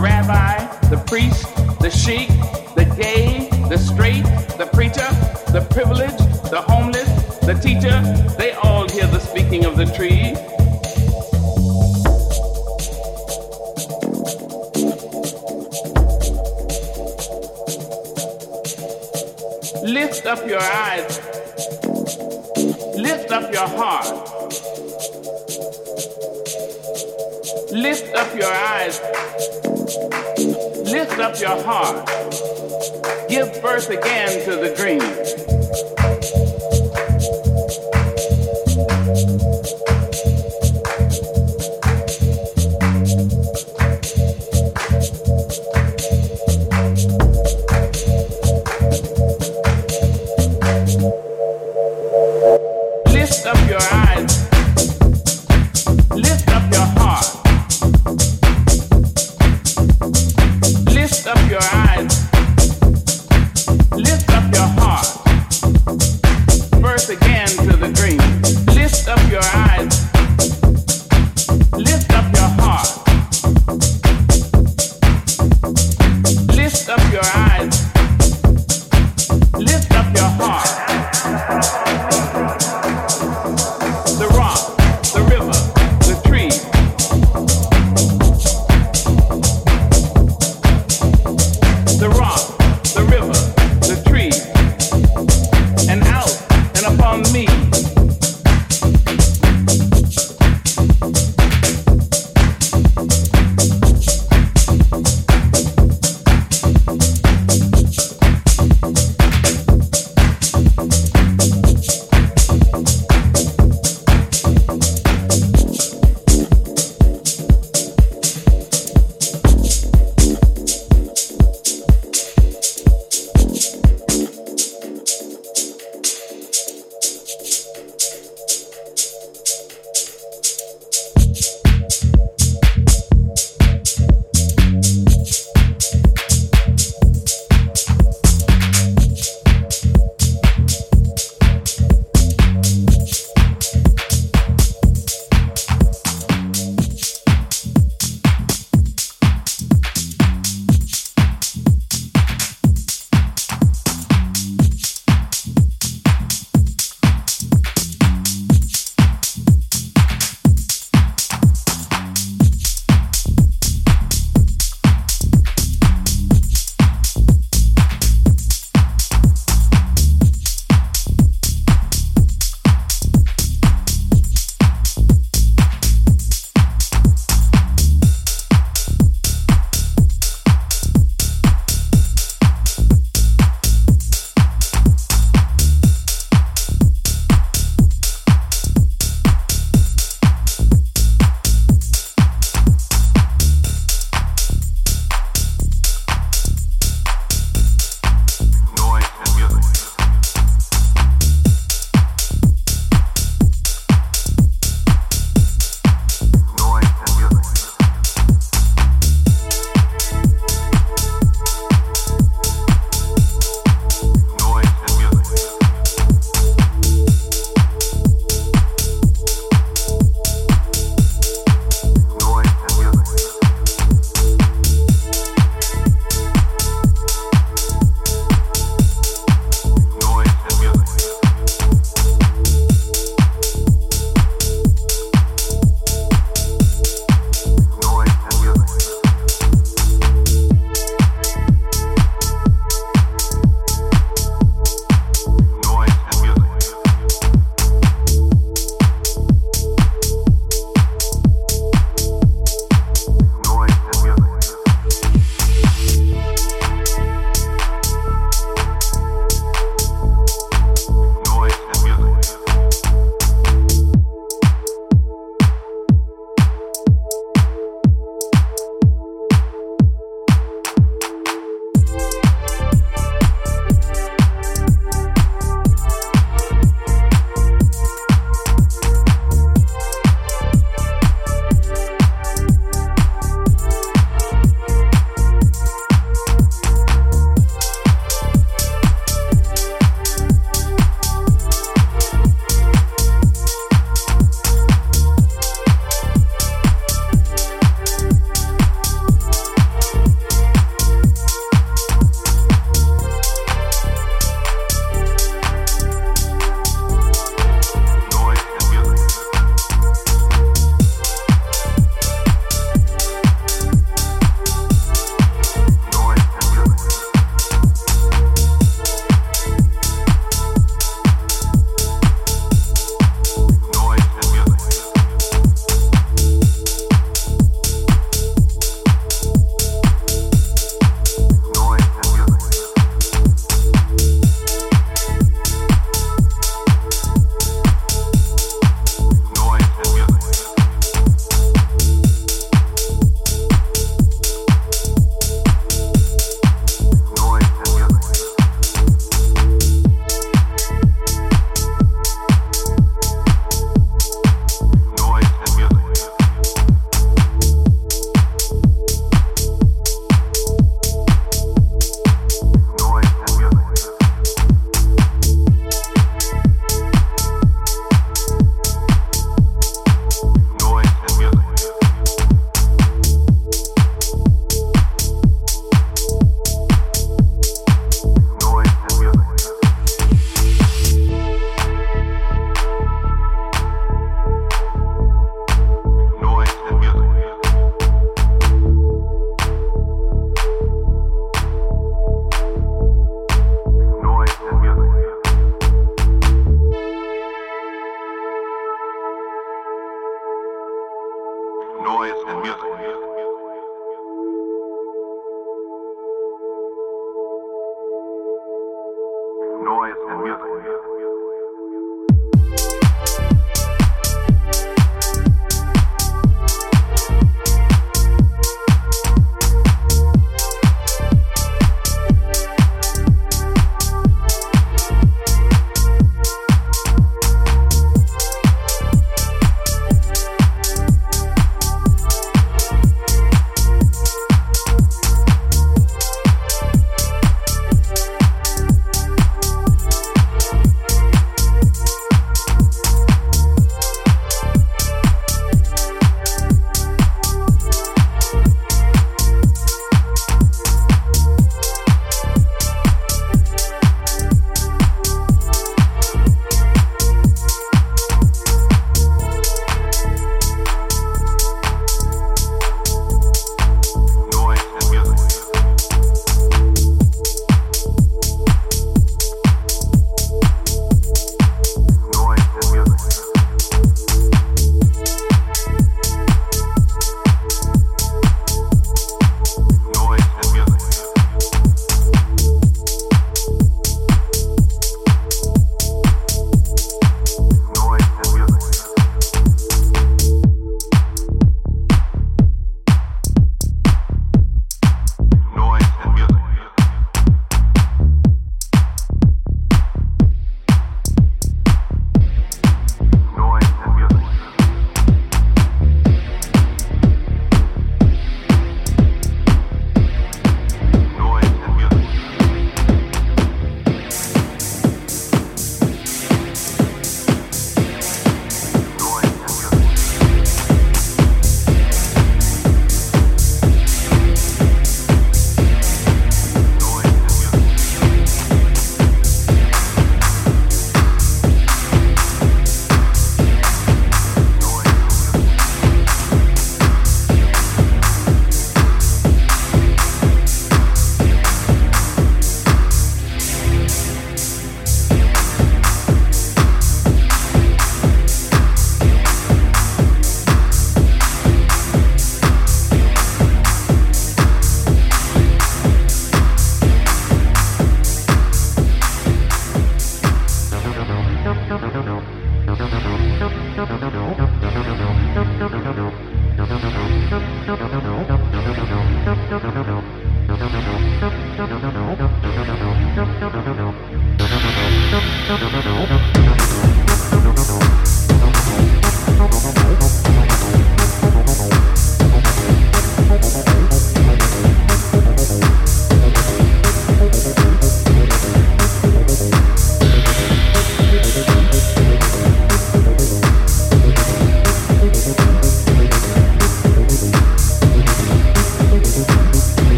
rabbi, the priest, the sheik, the gay, the straight, the preacher, the privileged, the homeless, the teacher, they all hear the speaking of the tree. Lift up your eyes. Lift up your heart. Lift up your eyes lift up your heart. Give birth again to the dream.